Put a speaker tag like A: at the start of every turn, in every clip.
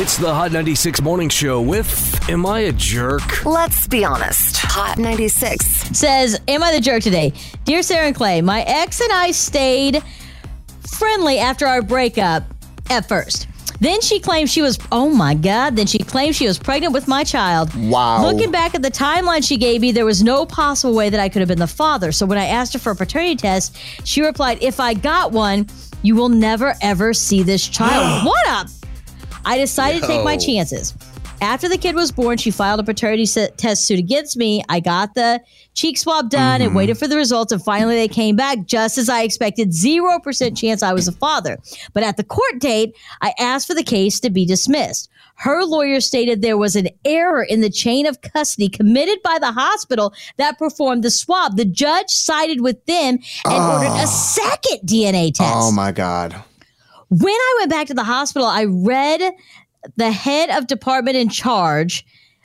A: It's the Hot 96 Morning Show with Am I a Jerk?
B: Let's be honest. Hot 96.
C: says, Am I the jerk today? Dear Sarah and Clay, my ex and I stayed friendly after our breakup at first. Then she claimed she was, oh my God, then she claimed she was pregnant with my child.
D: Wow.
C: Looking back at the timeline she gave me, there was no possible way that I could have been the father. So when I asked her for a paternity test, she replied, If I got one, you will never ever see this child. what up? I decided to take my chances. After the kid was born, she filed a paternity test suit against me. I got the cheek swab done and mm-hmm. waited for the results, and finally they came back just as I expected. Zero percent chance I was a father. But at the court date, I asked for the case to be dismissed. Her lawyer stated there was an error in the chain of custody committed by the hospital that performed the swab. The judge sided with them and ordered a ah. second DNA test.
D: Oh my God.
C: When I went back to the hospital, I read the head of department in charge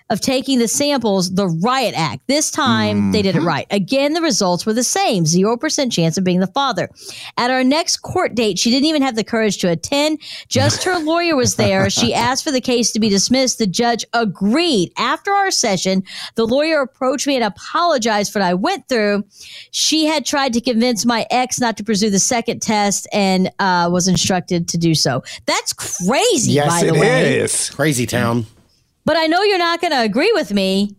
C: of taking the samples, the Riot Act. This time they did it right. Again, the results were the same 0% chance of being the father. At our next court date, she didn't even have the courage to attend. Just her lawyer was there. She asked for the case to be dismissed. The judge agreed. After our session, the lawyer approached me and apologized for what I went through. She had tried to convince my ex not to pursue the second test and uh, was instructed to do so. That's crazy,
D: Yes,
C: by
D: it
C: the way.
D: is.
E: Crazy town.
C: But I know you're not going to agree with me.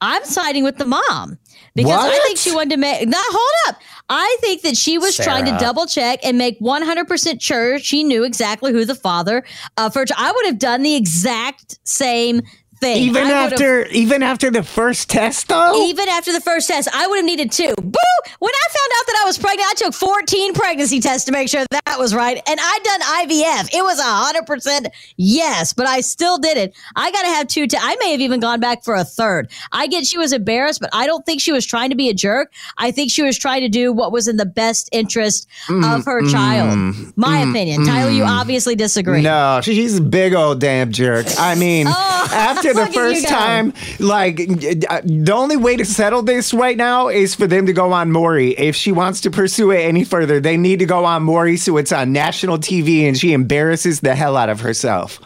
C: I'm siding with the mom because I think she wanted to make. Now, hold up. I think that she was trying to double check and make 100% sure she knew exactly who the father of her. I would have done the exact same thing.
D: Even
C: I
D: after even after the first test though?
C: even after the first test, I would have needed two. Boo! When I found out that I was pregnant, I took 14 pregnancy tests to make sure that was right. And I'd done IVF. It was 100% yes, but I still did it. I got to have two. Te- I may have even gone back for a third. I get she was embarrassed, but I don't think she was trying to be a jerk. I think she was trying to do what was in the best interest mm, of her child. Mm, My mm, opinion. Tyler, you obviously disagree.
D: No, she's a big old damn jerk. I mean,
C: Oh,
D: after the first time, like uh, the only way to settle this right now is for them to go on Maury. If she wants to pursue it any further, they need to go on Maury so it's on national TV and she embarrasses the hell out of herself.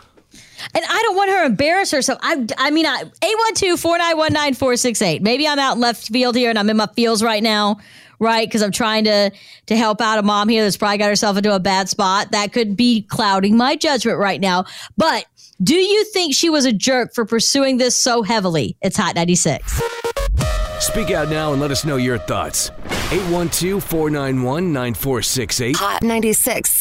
C: And I don't want her to embarrass herself. I, I mean, I, 812-491-9468. Maybe I'm out in left field here and I'm in my feels right now, right? Because I'm trying to to help out a mom here that's probably got herself into a bad spot. That could be clouding my judgment right now. But do you think she was a jerk for pursuing this so heavily? It's Hot 96.
A: Speak out now and let us know your thoughts. 812 491 9468.
B: Hot 96.